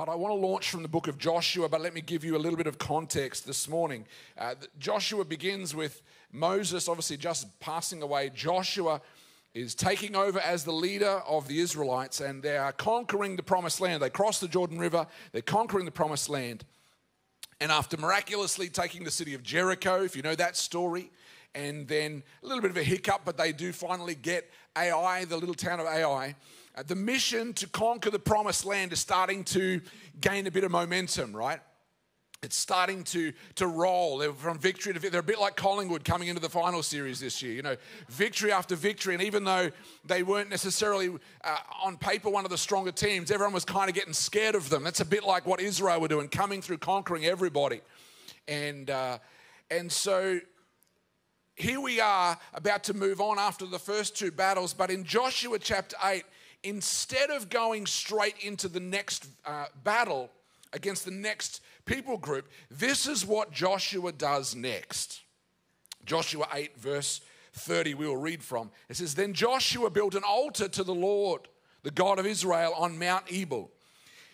but I want to launch from the book of Joshua, but let me give you a little bit of context this morning. Uh, Joshua begins with Moses obviously just passing away. Joshua is taking over as the leader of the Israelites, and they are conquering the promised land. They cross the Jordan River, they're conquering the promised land. And after miraculously taking the city of Jericho, if you know that story, and then a little bit of a hiccup, but they do finally get Ai, the little town of Ai. Uh, the mission to conquer the promised land is starting to gain a bit of momentum, right? It's starting to, to roll. They're from victory to victory. They're a bit like Collingwood coming into the final series this year. You know, victory after victory. And even though they weren't necessarily uh, on paper one of the stronger teams, everyone was kind of getting scared of them. That's a bit like what Israel were doing, coming through, conquering everybody. And, uh, and so here we are about to move on after the first two battles. But in Joshua chapter 8, instead of going straight into the next uh, battle against the next people group, this is what Joshua does next. Joshua 8, verse 30, we will read from. It says, Then Joshua built an altar to the Lord, the God of Israel, on Mount Ebal.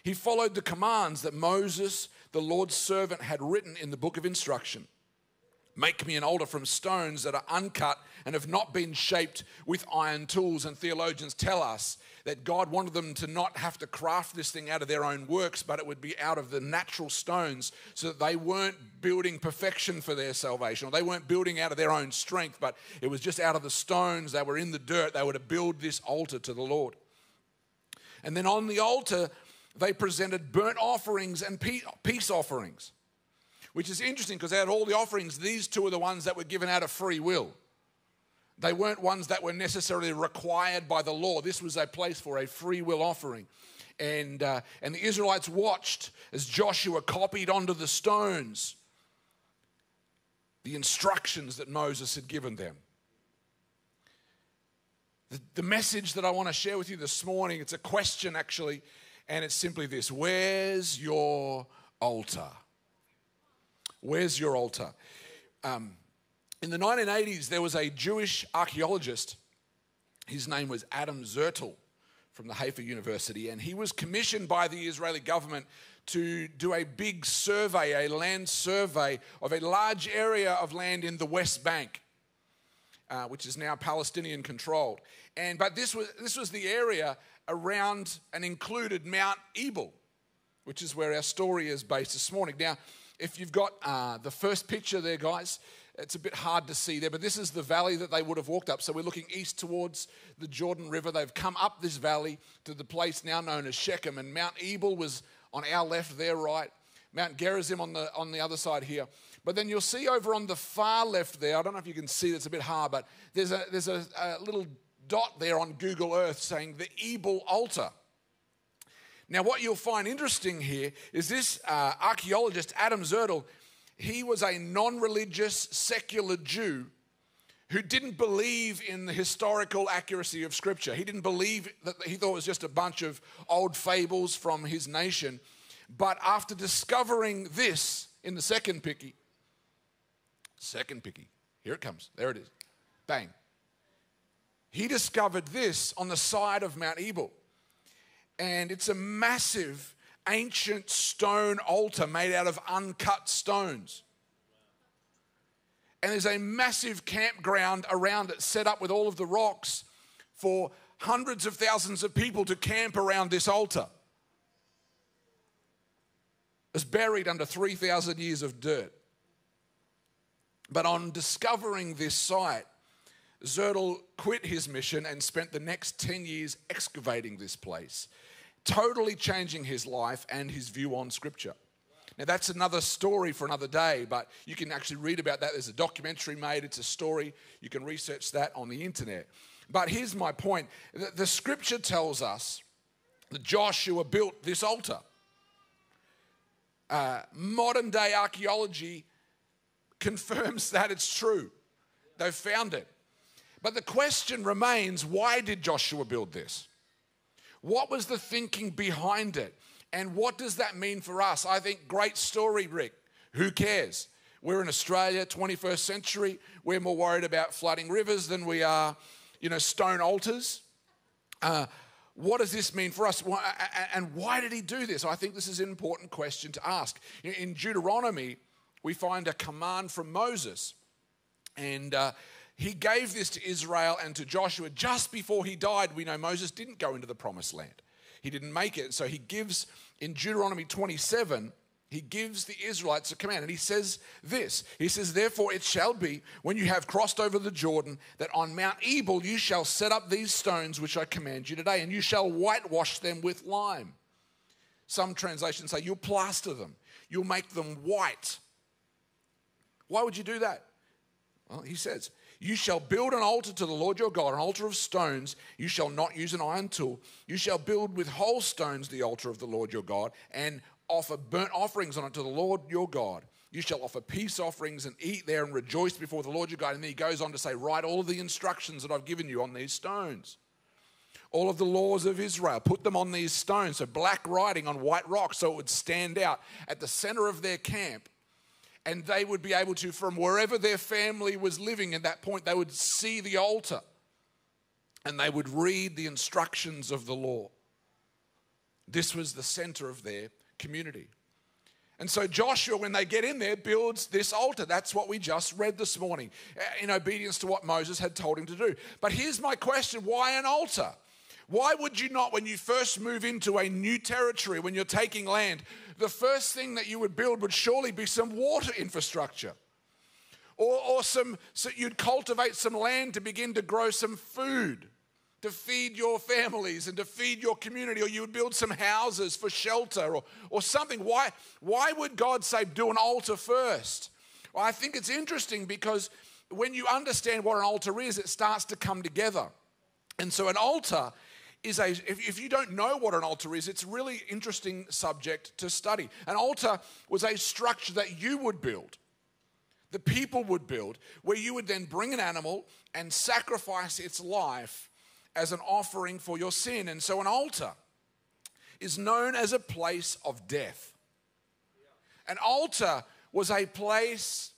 He followed the commands that Moses, the Lord's servant, had written in the book of instruction. Make me an altar from stones that are uncut and have not been shaped with iron tools. And theologians tell us that God wanted them to not have to craft this thing out of their own works, but it would be out of the natural stones so that they weren't building perfection for their salvation, or they weren't building out of their own strength, but it was just out of the stones. They were in the dirt. They were to build this altar to the Lord. And then on the altar, they presented burnt offerings and peace offerings which is interesting because out of all the offerings, these two are the ones that were given out of free will. They weren't ones that were necessarily required by the law. This was a place for a free will offering. And, uh, and the Israelites watched as Joshua copied onto the stones the instructions that Moses had given them. The, the message that I want to share with you this morning, it's a question actually, and it's simply this Where's your altar? Where's your altar? Um, in the 1980s, there was a Jewish archaeologist. His name was Adam Zertal from the Haifa University, and he was commissioned by the Israeli government to do a big survey, a land survey of a large area of land in the West Bank, uh, which is now Palestinian controlled. And but this was this was the area around and included Mount Ebal, which is where our story is based this morning. Now, if you've got uh, the first picture there, guys, it's a bit hard to see there, but this is the valley that they would have walked up. So we're looking east towards the Jordan River. They've come up this valley to the place now known as Shechem, and Mount Ebal was on our left, their right. Mount Gerizim on the, on the other side here. But then you'll see over on the far left there, I don't know if you can see, it's a bit hard, but there's a, there's a, a little dot there on Google Earth saying the Ebal altar. Now, what you'll find interesting here is this uh, archaeologist, Adam Zertal, he was a non religious, secular Jew who didn't believe in the historical accuracy of Scripture. He didn't believe that he thought it was just a bunch of old fables from his nation. But after discovering this in the second picky, second picky, here it comes, there it is, bang. He discovered this on the side of Mount Ebal and it's a massive ancient stone altar made out of uncut stones. And there's a massive campground around it set up with all of the rocks for hundreds of thousands of people to camp around this altar. It's buried under 3,000 years of dirt. But on discovering this site, Zertal quit his mission and spent the next 10 years excavating this place totally changing his life and his view on Scripture. Now, that's another story for another day, but you can actually read about that. There's a documentary made, it's a story. You can research that on the internet. But here's my point the, scripture tells us that Joshua built this altar. Uh, modern day archaeology confirms that it's true. They've found it. But the question remains why did Joshua build this? What was the thinking behind it? And what does that mean for us? I think great story, Rick. Who cares? We're in Australia, 21st century. We're more worried about flooding rivers than we are, you know, stone altars. Uh, what does this mean for us? And why did he do this? I think this is an important question to ask. In Deuteronomy, we find a command from Moses. And uh, he gave this to Israel and to Joshua just before he died. We know Moses didn't go into the promised land, he didn't make it. So he gives in Deuteronomy 27 he gives the Israelites a command, and he says this He says, Therefore it shall be, when you have crossed over the Jordan, that on Mount Ebal you shall set up these stones which I command you today, and you shall whitewash them with lime. Some translations say you'll plaster them, you'll make them white. Why would you do that? Well, he says, You shall build an altar to the Lord your God, an altar of stones. You shall not use an iron tool. You shall build with whole stones the altar of the Lord your God, and offer burnt offerings on it to the Lord your God. You shall offer peace offerings and eat there and rejoice before the Lord your God. And then he goes on to say, Write all of the instructions that I've given you on these stones. All of the laws of Israel, put them on these stones. So black writing on white rock so it would stand out at the center of their camp. And they would be able to, from wherever their family was living at that point, they would see the altar and they would read the instructions of the law. This was the center of their community. And so Joshua, when they get in there, builds this altar. That's what we just read this morning, uh, in obedience to what Moses had told him to do. But here's my question why an altar? Why would you not, when you first move into a new territory, when you're taking land, the first thing that you would build would surely be some water infrastructure? Or, or some, so you'd cultivate some land to begin to grow some food to feed your families and to feed your community, or you would build some houses for shelter or, or something. Why, why would God say, do an altar first? Well, I think it's interesting because when you understand what an altar is, it starts to come together. And so, an altar is a, if, if you don't know what an altar is, it's a really interesting subject to study. An altar was a structure that you would build the people would build, where you would then bring an animal and sacrifice its life as an offering for your sin. And so an altar is known as a place of death. An altar was a place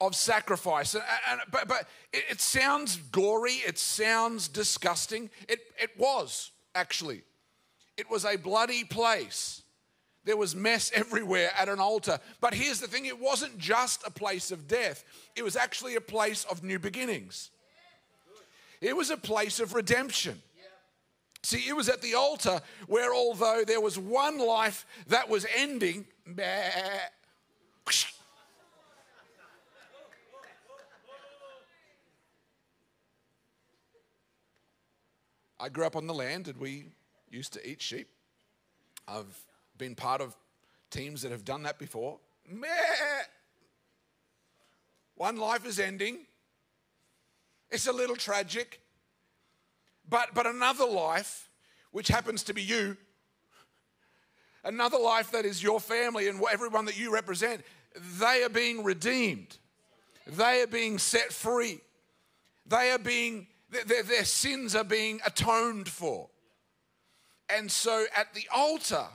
of sacrifice. And, and, but but it, it, sounds gory, it sounds disgusting. It, it was, actually. It was a bloody place. There was mess everywhere at an altar. But here's the thing it wasn't just a place of death, it was actually a place of new beginnings. It was a place of redemption. See, it was at the altar where, although there was one life that was ending, I grew up on the land and we used to eat sheep. I've been part of teams that have done that before. Meh. One life is ending, it's a little tragic. But, but another life, which happens to be you, another life that is your family and everyone that you represent, they are being redeemed. They are being set free. They are being, their, their sins are being atoned for. And so at the altar,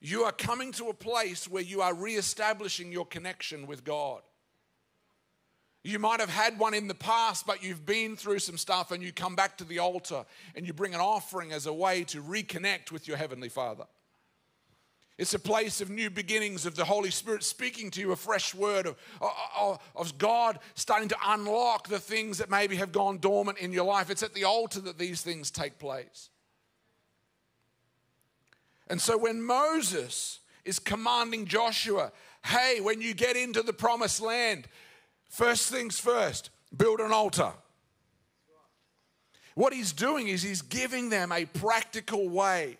you are coming to a place where you are reestablishing your connection with God. You might have had one in the past, but you've been through some stuff and you come back to the altar and you bring an offering as a way to reconnect with your Heavenly Father. It's a place of new beginnings, of the Holy Spirit speaking to you a fresh word, of, of, of, God starting to unlock the things that maybe have gone dormant in your life. It's at the altar that these things take place. And so when Moses is commanding Joshua, hey, when you get into the promised land, First things first, build an altar. What he's doing is he's giving them a practical way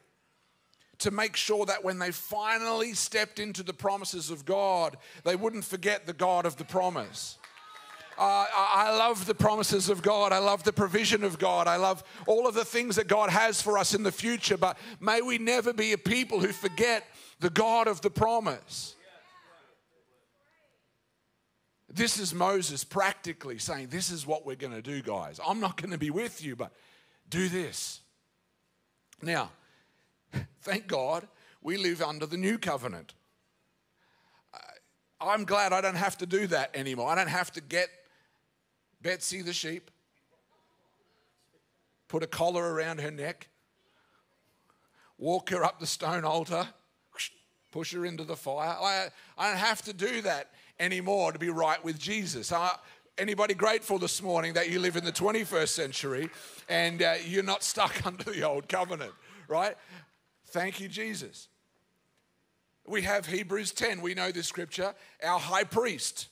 to make sure that when they finally stepped into the promises of God, they wouldn't forget the God of the promise. Uh, I love the promises of God. I love the provision of God. I love all of the things that God has for us in the future. But may we never be a people who forget the God of the promise. This is Moses practically saying, This is what we're going to do, guys. I'm not going to be with you, but do this. Now, thank God we live under the new covenant. I'm glad I don't have to do that anymore. I don't have to get Betsy the sheep, put a collar around her neck, walk her up the stone altar, push her into the fire. I, I don't have to do that anymore to be right with Jesus. Uh, anybody grateful this morning that you live in the 21st century and uh, you're not stuck under the old covenant, right? Thank you, Jesus. We have Hebrews 10. We know this scripture. Our high priest,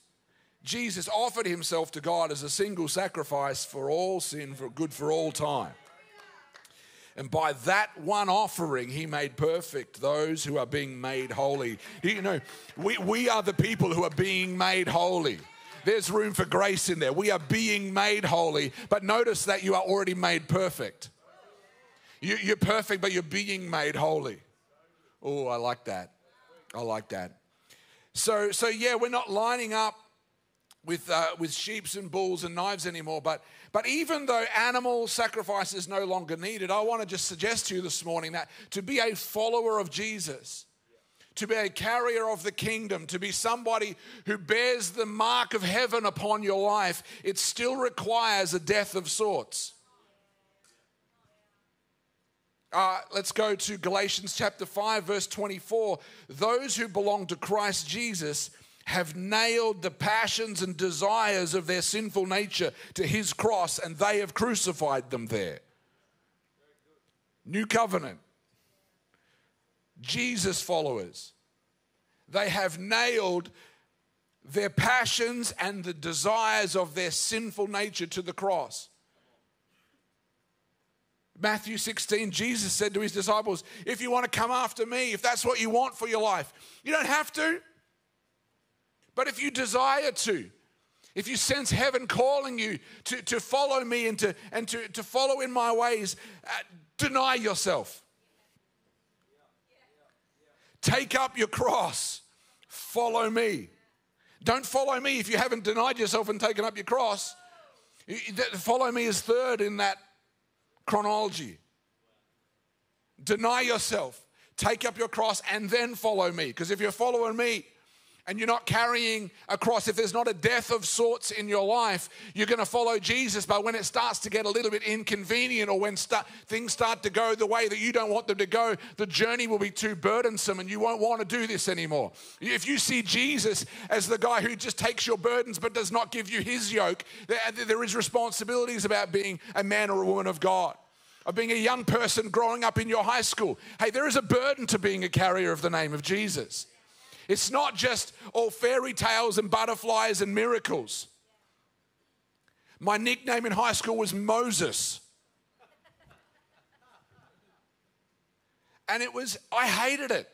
Jesus, offered himself to God as a single sacrifice for all sin, for good for all time. And by that one offering, he made perfect those who are being made holy. You know, we, we are the people who are being made holy. There's room for grace in there. We are being made holy, but notice that you are already made perfect. You, you're perfect, but you're being made holy. Oh, I like that. I like that. So, so yeah, we're not lining up with, uh, with sheeps and bulls and knives anymore. But, but even though animal sacrifice is no longer needed, I want to just suggest to you this morning that to be a follower of Jesus, to be a carrier of the kingdom, to be somebody who bears the mark of heaven upon your life, it still requires a death of sorts. Uh, let's go to Galatians chapter 5, verse 24. Those who belong to Christ Jesus have nailed the passions and desires of their sinful nature to his cross and they have crucified them there. New covenant. Jesus followers. They have nailed their passions and the desires of their sinful nature to the cross. Matthew 16, Jesus said to his disciples, If you want to come after me, if that's what you want for your life, you don't have to. But if you desire to, if you sense heaven calling you to, to follow me and, to, and to, to follow in my ways, uh, deny yourself. Take up your cross. Follow me. Don't follow me if you haven't denied yourself and taken up your cross. Follow me is third in that chronology. Deny yourself, take up your cross, and then follow me. Because if you're following me, and you're not carrying a cross, if there's not a death of sorts in your life, you're going to follow Jesus. But when it starts to get a little bit inconvenient or when things start to go the way that you don't want them to go, the journey will be too burdensome and you won't want to do this anymore. If you see Jesus as the guy who just takes your burdens but does not give you his yoke, there is responsibilities about being a man or a woman of God of being a young person growing up in your high school. Hey, there is a burden to being a carrier of the name of Jesus. It's not just all fairy tales and butterflies and miracles. My nickname in high school was Moses. And it was, I hated it.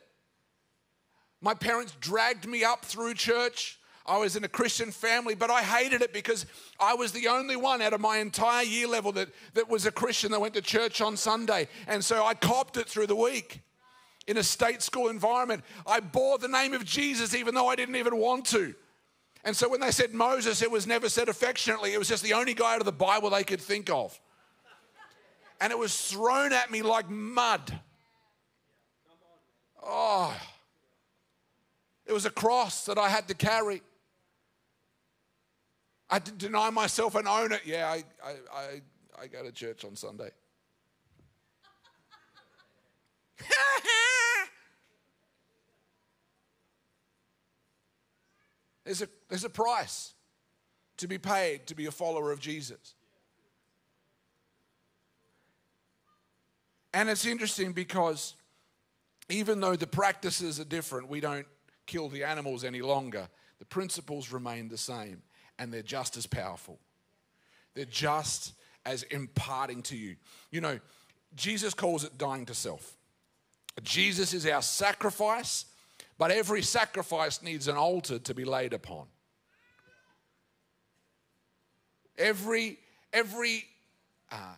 My parents dragged me up through church. I was in a Christian family, but I hated it because I was the only one out of my entire year level that, that was a Christian that went to church on Sunday. And so I copped it through the week in a state school environment. I bore the name of Jesus even though I didn't even want to. And so when they said Moses, it was never said affectionately. It was just the only guy out of the Bible they could think of. And it was thrown at me like mud. Oh, it was a cross that I had to carry. I had to deny myself and own it. Yeah, I, I, I, I go to church on Sunday. There's a, there's a price to be paid to be a follower of Jesus. And it's interesting because even though the practices are different, we don't kill the animals any longer, the principles remain the same and they're just as powerful. They're just as imparting to you. You know, Jesus calls it dying to self. Jesus is our sacrifice but every sacrifice needs an altar to be laid upon. Every, every uh,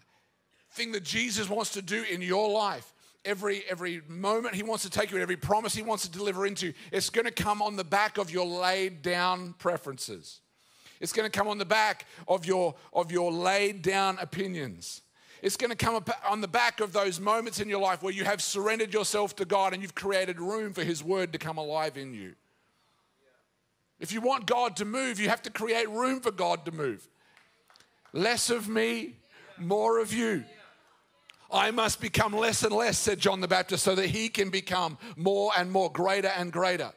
thing that Jesus wants to do in your life, every, every moment he wants to take you, every promise he wants to deliver into, it's going to come on the back of your laid down preferences. It's going to come on the back of your, of your laid down opinions. It's going to come on the back of those moments in your life where you have surrendered yourself to God and you've created room for His word to come alive in you. If you want God to move, you have to create room for God to move. Less of me, more of you. I must become less and less, said John the Baptist, so that he can become more and more, greater and greater.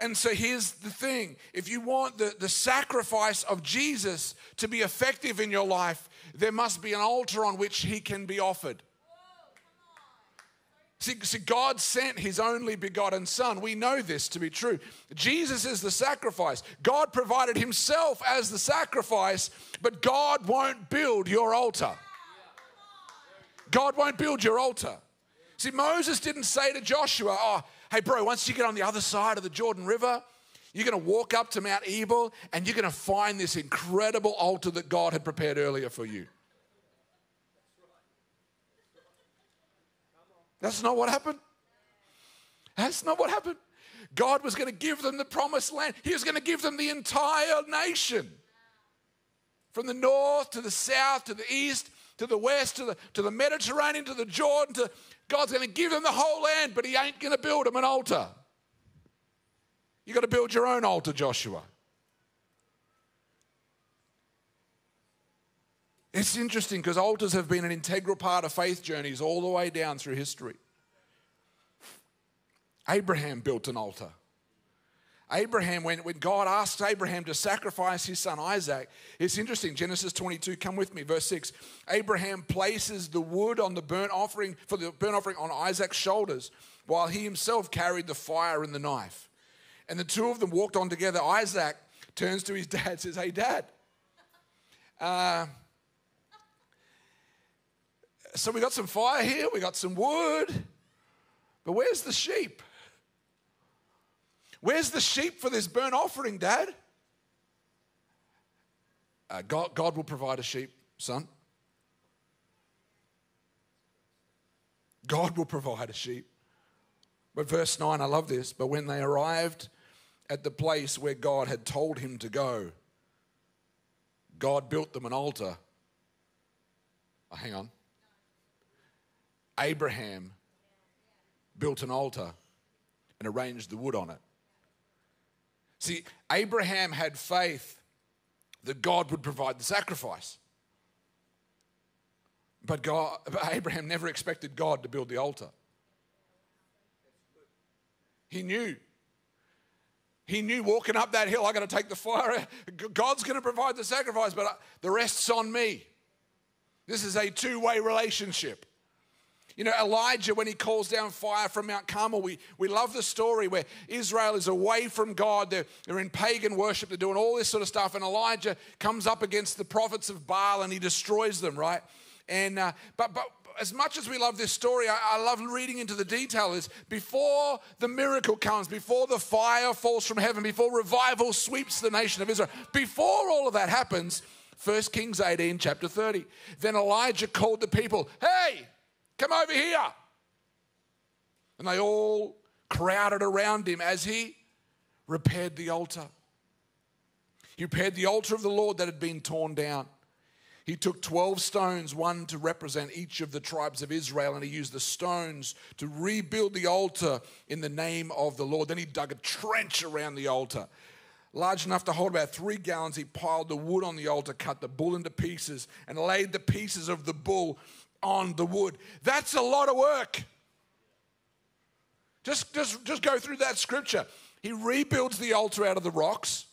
And so here's the thing if you want the, the sacrifice of Jesus to be effective in your life, there must be an altar on which he can be offered. See, see, God sent his only begotten Son. We know this to be true. Jesus is the sacrifice. God provided himself as the sacrifice, but God won't build your altar. God won't build your altar. See, Moses didn't say to Joshua, Oh, hey, bro, once you get on the other side of the Jordan River, you're going to walk up to Mount Ebal and you're going to find this incredible altar that God had prepared earlier for you. That's not what happened. That's not what happened. God was going to give them the promised land, He was going to give them the entire nation from the north to the south to the east to the west to the, to the Mediterranean to the Jordan. To, God's going to give them the whole land, but He ain't going to build them an altar. You've got to build your own altar, Joshua. It's interesting because altars have been an integral part of faith journeys all the way down through history. Abraham built an altar. Abraham, when, when God asked Abraham to sacrifice his son Isaac, it's interesting. Genesis 22, come with me, verse 6. Abraham places the wood on the burnt offering for the burnt offering on Isaac's shoulders, while he himself carried the fire and the knife. And the two of them walked on together. Isaac turns to his dad, says, Hey, dad, uh, so we got some fire here, we got some wood, but where's the sheep? Where's the sheep for this burnt offering, Dad? Uh, God, God will provide a sheep, son. God will provide a sheep. But verse 9, I love this. But when they arrived at the place where God had told him to go, God built them an altar. Oh, hang on. Abraham built an altar and arranged the wood on it. See, Abraham had faith that God would provide the sacrifice. But, God, but Abraham never expected God to build the altar. He knew. He knew walking up that hill, I got to take the fire. God's going to provide the sacrifice, but uh, the rest's on me. This is a two way relationship. You know, Elijah, when he calls down fire from Mount Carmel, we, we love the story where Israel is away from God. They're, they're in pagan worship, they're doing all this sort of stuff. And Elijah comes up against the prophets of Baal and he destroys them, right? And, uh, but, but as much as we love this story, I, I, love reading into the detail is before the miracle comes, before the fire falls from heaven, before revival sweeps the nation of Israel, before all of that happens, 1 Kings 18, chapter 30, then Elijah called the people, hey, Come over here. And they all crowded around him as he repaired the altar. He repaired the altar of the Lord that had been torn down. He took 12 stones, one to represent each of the tribes of Israel, and he used the stones to rebuild the altar in the name of the Lord. Then he dug a trench around the altar, large enough to hold about three gallons. He piled the wood on the altar, cut the bull into pieces, and laid the pieces of the bull on the wood. That's a lot of work. Just, just, just go through that scripture. He rebuilds the altar out of the rocks.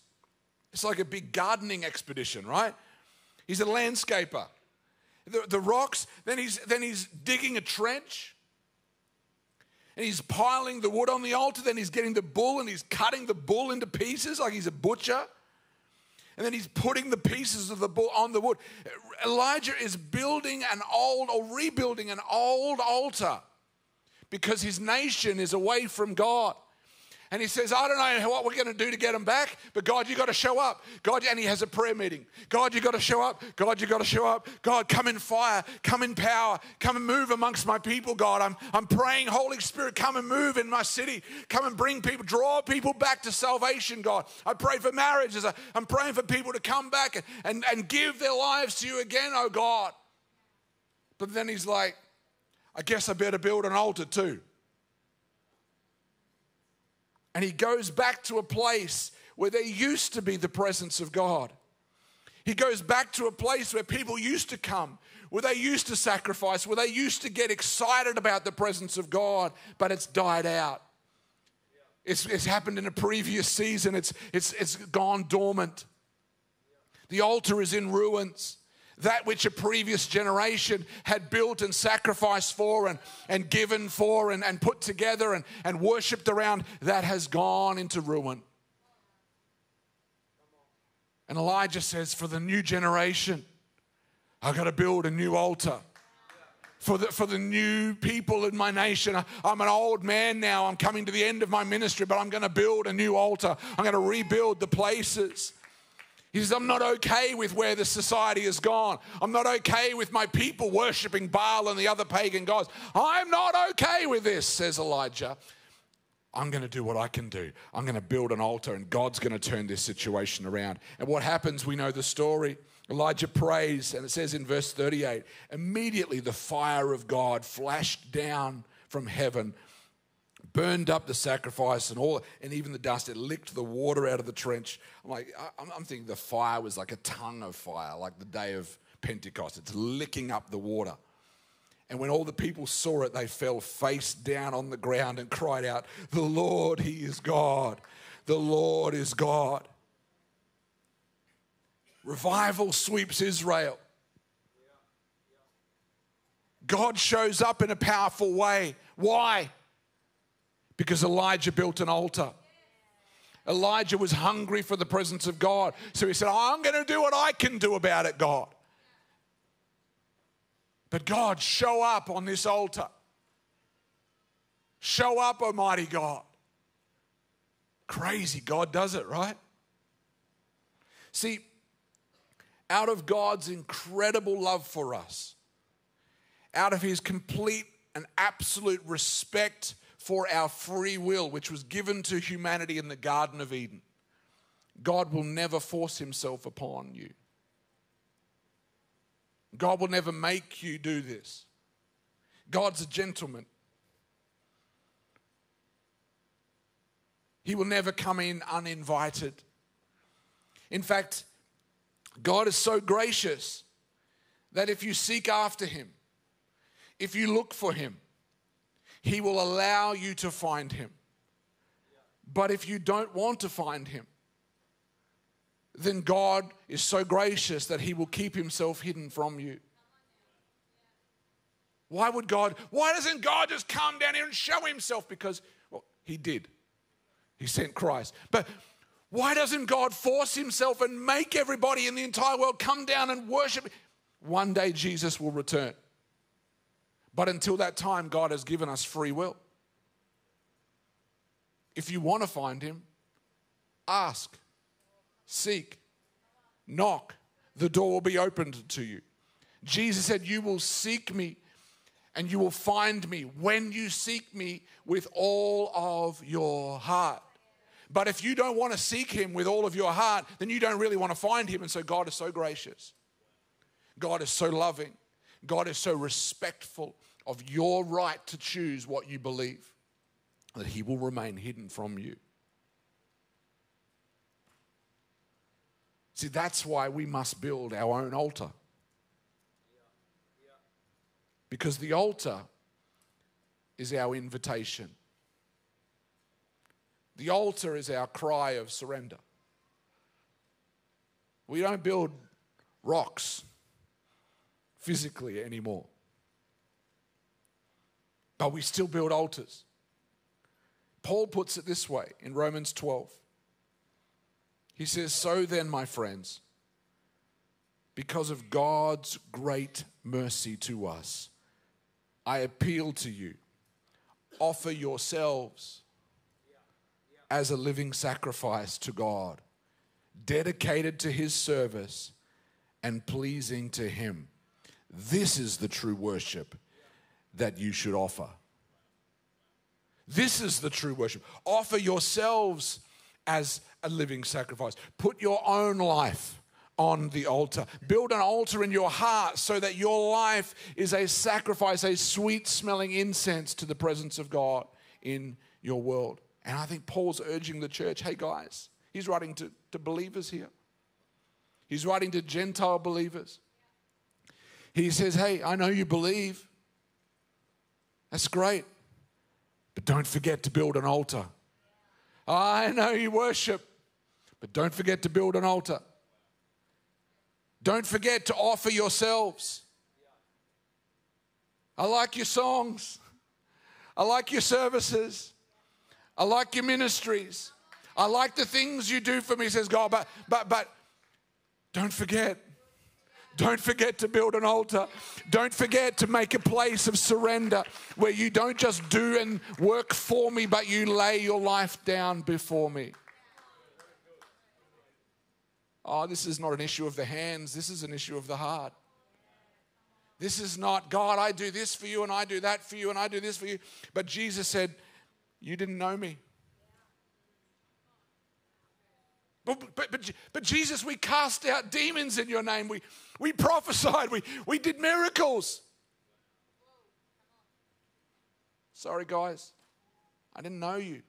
It's like a big gardening expedition, right? He's a landscaper. The, the rocks, then he's, then he's digging a trench. And he's piling the wood on the altar. Then he's getting the bull and he's cutting the bull into pieces like he's a butcher and then he's putting the pieces of the bull on the wood. Elijah is building an old or rebuilding an old altar because his nation is away from God. And he says, I don't know what we're going to do to get them back, but God, you got to show up. God, and he has a prayer meeting. God, you got to show up. God, you got to show up. God, come in fire, come in power, come and move amongst my people, God. I'm, I'm praying, Holy Spirit, come and move in my city. Come and bring people, draw people back to salvation, God. I pray for marriages. I'm praying for people to come back and, and, and give their lives to you again, oh God. But then he's like, I guess I better build an altar too. And he goes back to a place where there used to be the presence of God. He goes back to a place where people used to come, where they used to sacrifice, where they used to get excited about the presence of God, but it's died out. It's, it's happened in a previous season, it's, it's, it's gone dormant. The altar is in ruins. That which a previous generation had built and sacrificed for and, and given for and, and put together and, and worshiped around, that has gone into ruin. And Elijah says, For the new generation, I've got to build a new altar. For the, for the new people in my nation, I'm an old man now. I'm coming to the end of my ministry, but I'm going to build a new altar. I'm going to rebuild the places. He says, I'm not okay with where the society has gone. I'm not okay with my people worshiping Baal and the other pagan gods. I'm not okay with this, says Elijah. I'm going to do what I can do. I'm going to build an altar and God's going to turn this situation around. And what happens, we know the story. Elijah prays, and it says in verse 38 immediately the fire of God flashed down from heaven, burned up the sacrifice and all, and even the dust. It licked the water out of the trench. I'm like, I'm thinking the fire was like a tongue of fire, like the day of Pentecost. It's licking up the water. And when all the people saw it, they fell face down on the ground and cried out, The Lord, He is God. The Lord is God. Revival sweeps Israel. God shows up in a powerful way. Why? Because Elijah built an altar. Elijah was hungry for the presence of God. So he said, I'm going to do what I can do about it, God. But God, show up on this altar. Show up, Almighty God. Crazy, God does it, right? See, out of God's incredible love for us, out of his complete and absolute respect for our free will, which was given to humanity in the Garden of Eden, God will never force himself upon you. God will never make you do this. God's a gentleman. He will never come in uninvited. In fact, God is so gracious that if you seek after Him, if you look for Him, He will allow you to find Him. But if you don't want to find Him, then God is so gracious that He will keep Himself hidden from you. Why would God, why doesn't God just come down here and show Himself? Because, well, He did. He sent Christ. But why doesn't God force Himself and make everybody in the entire world come down and worship? One day Jesus will return. But until that time, God has given us free will. If you want to find Him, ask seek, knock, the door will be opened to you. Jesus said, You will seek me and you will find me when you seek me with all of your heart. But if you don't want to seek him with all of your heart, then you don't really want to find him. And so God is so gracious. God is so loving. God is so respectful of your right to choose what you believe that he will remain hidden from you. See, that's why we must build our own altar. Because the altar is our invitation. The altar is our cry of surrender. We don't build rocks physically anymore, but we still build altars. Paul puts it this way in Romans 12 he says, So then, my friends, because of God's great mercy to us, I appeal to you offer yourselves as a living sacrifice to God, dedicated to His service and pleasing to Him. This is the true worship that you should offer. This is the true worship. Offer yourselves as a living sacrifice. Put your own life on the altar. Build an altar in your heart so that your life is a sacrifice, a sweet smelling incense to the presence of God in your world. And I think Paul's urging the church hey, guys, he's writing to, to believers here. He's writing to Gentile believers. He says, Hey, I know you believe. That's great. But don't forget to build an altar. I know you worship, but don't forget to build an altar. Don't forget to offer yourselves. I like your songs. I like your services. I like your ministries. I like the things you do for me, says God. But but but don't forget. Don't forget to build an altar. Don't forget to make a place of surrender where you don't just do and work for me, but you lay your life down before me. Oh, this is not an issue of the hands, this is an issue of the heart. This is not, God, I do this for you and I do that for you and I do this for you. But Jesus said, You didn't know me. But, but, but, but, Jesus, we cast out demons in your name. We, we prophesied. We, we did miracles. Sorry, guys. I didn't know you.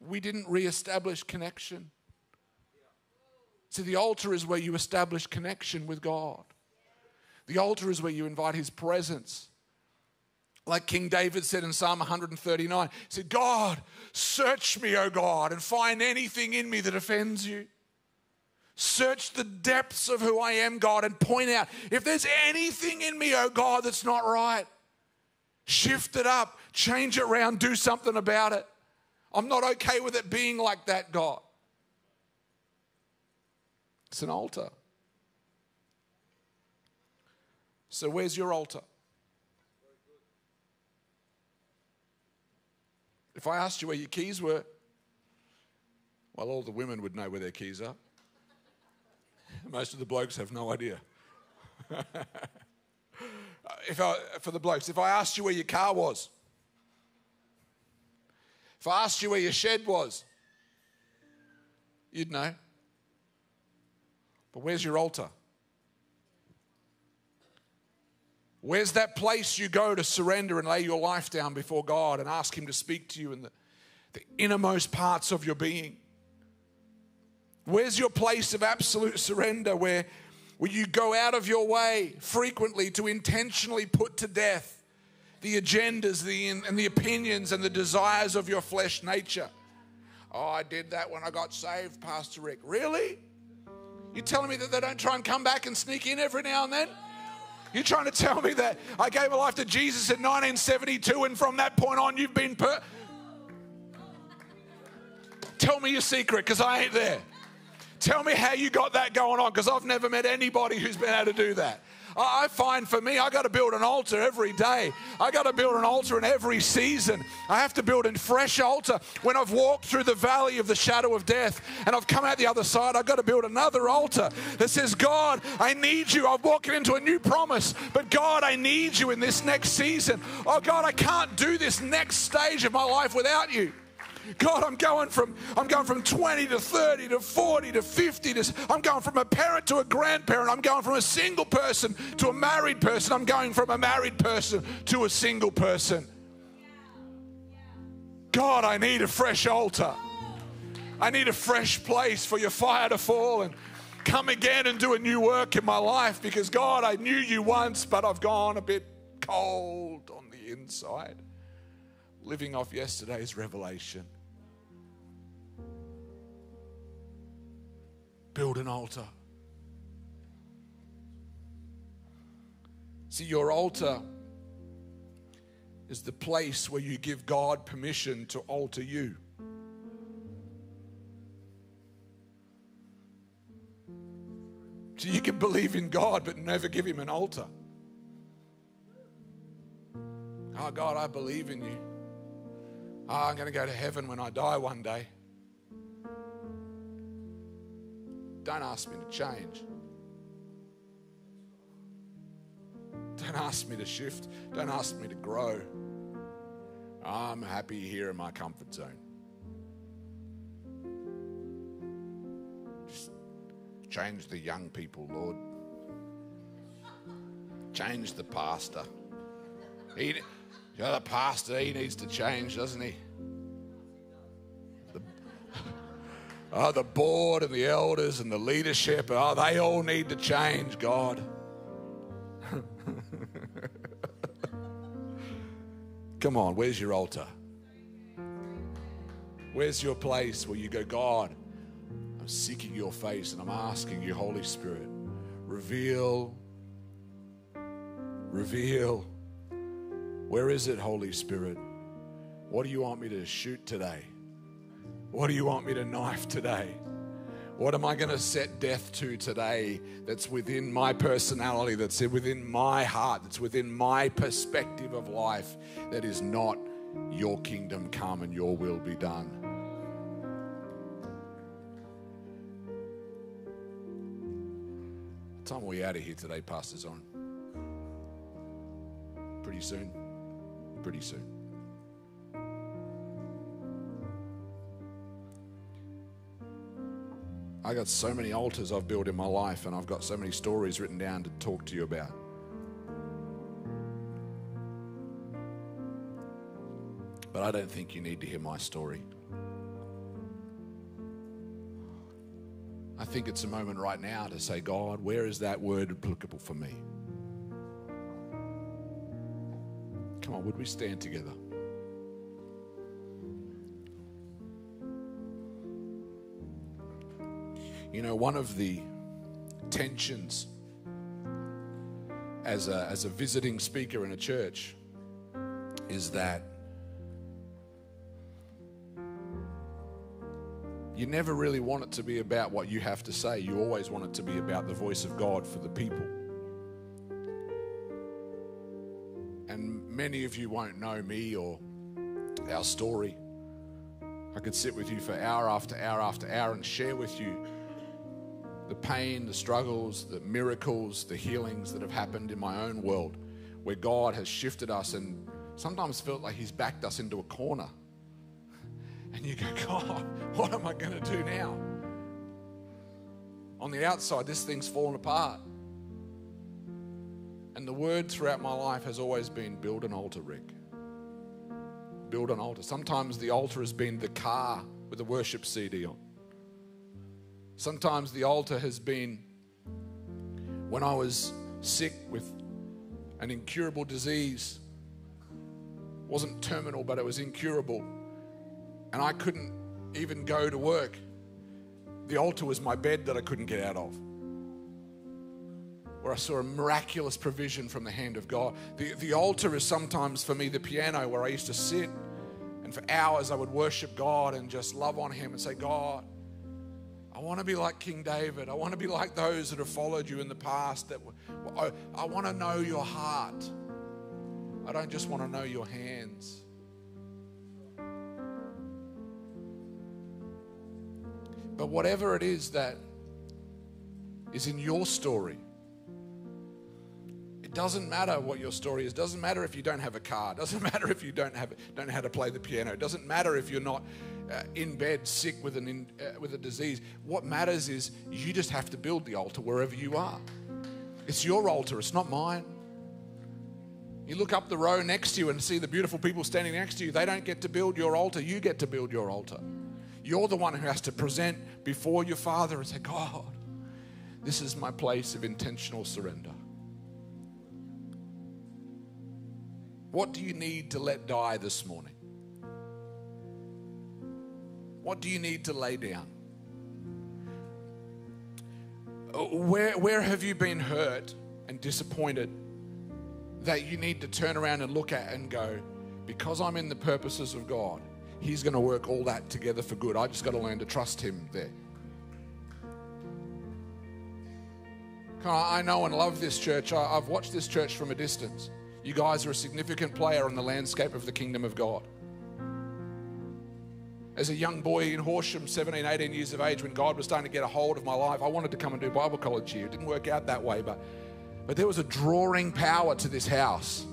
We didn't reestablish connection. See, the altar is where you establish connection with God. The altar is where you invite His presence. Like King David said in Psalm 139, he said, God, search me, O God, and find anything in me that offends you. Search the depths of who I am, God, and point out if there's anything in me, oh God, that's not right. Shift it up, change it around, do something about it. I'm not okay with it being like that, God. It's an altar. So, where's your altar? If I asked you where your keys were, well, all the women would know where their keys are. Most of the blokes have no idea. if I, for the blokes, if I asked you where your car was, if I asked you where your shed was, you'd know. But where's your altar? Where's that place you go to surrender and lay your life down before God and ask Him to speak to you in the, the innermost parts of your being? Where's your place of absolute surrender where, where you go out of your way frequently to intentionally put to death the agendas the, and the opinions and the desires of your flesh nature? Oh, I did that when I got saved, Pastor Rick. Really? You're telling me that they don't try and come back and sneak in every now and then? You're trying to tell me that I gave my life to Jesus in 1972 and from that point on you've been per. Tell me your secret because I ain't there. Tell me how you got that going on because I've never met anybody who's been able to do that. I find for me, I got to build an altar every day. I got to build an altar in every season. I have to build a fresh altar. When I've walked through the valley of the shadow of death and I've come out the other side, I've got to build another altar that says, God, I need you. I'm walking into a new promise, but God, I need you in this next season. Oh, God, I can't do this next stage of my life without you. God, I'm going from I'm going from 20 to 30 to 40 to 50 to I'm going from a parent to a grandparent. I'm going from a single person to a married person. I'm going from a married person to a single person. God, I need a fresh altar. I need a fresh place for your fire to fall and come again and do a new work in my life because God, I knew you once, but I've gone a bit cold on the inside living off yesterday's revelation. Build an altar. See, your altar is the place where you give God permission to alter you. So you can believe in God but never give Him an altar. Oh, God, I believe in you. Oh, I'm going to go to heaven when I die one day. Don't ask me to change. Don't ask me to shift. Don't ask me to grow. I'm happy here in my comfort zone. Just change the young people, Lord. Change the pastor. He, you know, the pastor, he needs to change, doesn't he? Oh, the board and the elders and the leadership, oh, they all need to change, God. Come on, where's your altar? Where's your place where you go, God, I'm seeking your face and I'm asking you, Holy Spirit, reveal, reveal. Where is it, Holy Spirit? What do you want me to shoot today? What do you want me to knife today? What am I going to set death to today that's within my personality, that's within my heart, that's within my perspective of life that is not your kingdom come and your will be done? Time we out of here today, Pastors on? Pretty soon. Pretty soon. I got so many altars I've built in my life, and I've got so many stories written down to talk to you about. But I don't think you need to hear my story. I think it's a moment right now to say, God, where is that word applicable for me? Come on, would we stand together? You know, one of the tensions as a, as a visiting speaker in a church is that you never really want it to be about what you have to say. You always want it to be about the voice of God for the people. And many of you won't know me or our story. I could sit with you for hour after hour after hour and share with you pain, the struggles, the miracles, the healings that have happened in my own world where God has shifted us and sometimes felt like He's backed us into a corner. And you go, God, what am I going to do now? On the outside, this thing's fallen apart. And the word throughout my life has always been build an altar, Rick. Build an altar. Sometimes the altar has been the car with a worship CD on. Sometimes the altar has been when I was sick with an incurable disease. It wasn't terminal, but it was incurable. And I couldn't even go to work. The altar was my bed that I couldn't get out of. Where I saw a miraculous provision from the hand of God. The, the altar is sometimes for me the piano where I used to sit and for hours I would worship God and just love on Him and say, God, I want to be like King David. I want to be like those that have followed you in the past. That oh, I, I want to know your heart. I don't just want to know your hands. But whatever it is that is in your story, it doesn't matter what your story is. It doesn't matter if you don't have a car. It doesn't matter if you don't have don't know how to play the piano. It doesn't matter if you're not uh, in bed sick with, an in, uh, with a disease. What matters is you just have to build the altar wherever you are. It's your altar, it's not mine. You look up the row next to you and see the beautiful people standing next to you. They don't get to build your altar, you get to build your altar. You're the one who has to present before your Father and say, God, this is my place of intentional surrender. What do you need to let die this morning? What do you need to lay down? Uh, where, where have you been hurt and disappointed that you need to turn around and look at and go, because I'm in the purposes of God, He's going to work all that together for good. I just got to learn to trust Him there. I know and love this church. I've watched this church from a distance. You guys are a significant player in the landscape of the kingdom of God. As a young boy in Horsham, 17, 18 years of age, when God was starting to get a hold of my life, I wanted to come and do Bible college here. It didn't work out that way, but, but there was a drawing power to this house.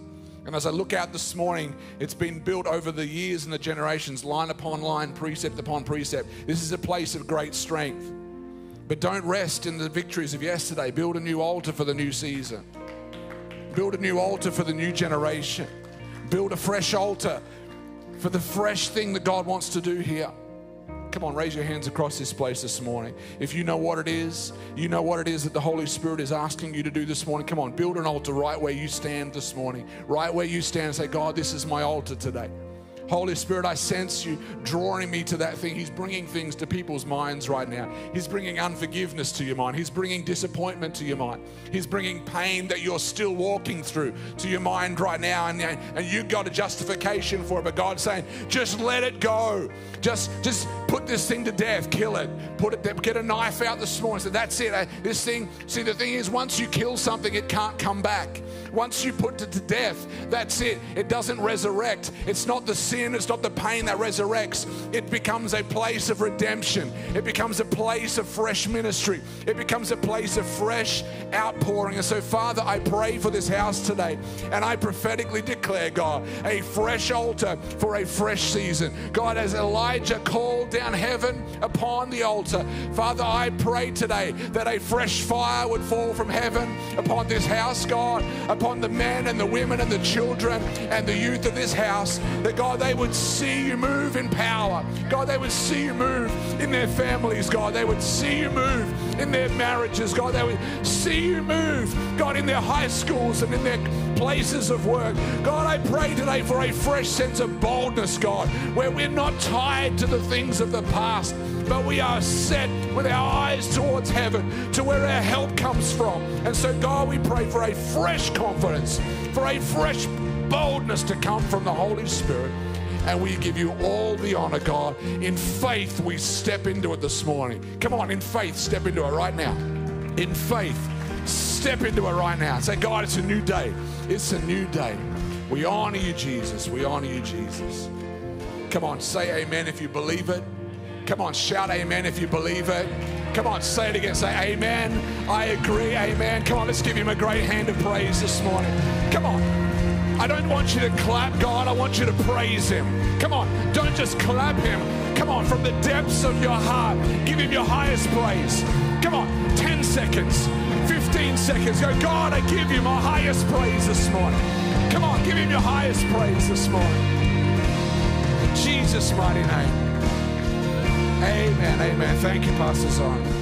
And as I look out this morning, it's been built over the years and the generations, line upon line, precept upon precept. This is a place of great strength. But don't rest in the victories of yesterday. Build a new altar for the new season. Build a new altar for the new generation. Build a fresh altar for the fresh thing that God wants to do here. Come on, raise your hands across this place this morning. If you know what it is, you know what it is that the Holy Spirit is asking you to do this morning. Come on, build an altar right where you stand this morning. Right where you stand and say, God, this is my altar today. Holy Spirit, I sense you drawing me to that thing. He's bringing things to people's minds right now. He's bringing unforgiveness to your mind. He's bringing disappointment to your mind. He's bringing pain that you're still walking through to your mind right now. And, and you've got a justification for it. But God's saying, just let it go. Just, just put this thing to death. Kill it. Put it. Get a knife out this morning. So that's it. Uh, this thing. See, the thing is, once you kill something, it can't come back. Once you put it to death, that's it. It doesn't resurrect. It's not the sin, it's not the pain that resurrects. It becomes a place of redemption. It becomes a place of fresh ministry. It becomes a place of fresh outpouring. And so, Father, I pray for this house today. And I prophetically declare, God, a fresh altar for a fresh season. God, as Elijah called down heaven upon the altar, Father, I pray today that a fresh fire would fall from heaven upon this house, God, upon the men and the women and the children and the youth of this house, that God, they would see you move in power. God, they would see you move in their families, God. They would see you move in their marriages, God. They would see you move, God, in their high schools and in their places of work. God, I pray today for a fresh sense of boldness, God, where we're not tied to the things of the past but we are set with our eyes towards heaven, to where our help comes from. And so, God, we pray for a fresh confidence, for a fresh boldness to come from the Holy Spirit. And we give you all the honor, God. In faith, we step into it this morning. Come on, in faith, step into it right now. In faith, step into it right now. Say, God, it's a new day. It's a new day. We honor you, Jesus. We honor you, Jesus. Come on, say amen if you believe it. Come on, shout amen if you believe it. Come on, say it again. Say amen. I agree. Amen. Come on, let's give him a great hand of praise this morning. Come on. I don't want you to clap God. I want you to praise him. Come on. Don't just clap him. Come on, from the depths of your heart, give him your highest praise. Come on, 10 seconds, 15 seconds. Go, God, I give you my highest praise this morning. Come on, give him your highest praise this morning. In Jesus' mighty name. Amen. Amen. Thank you, Pastor Zion.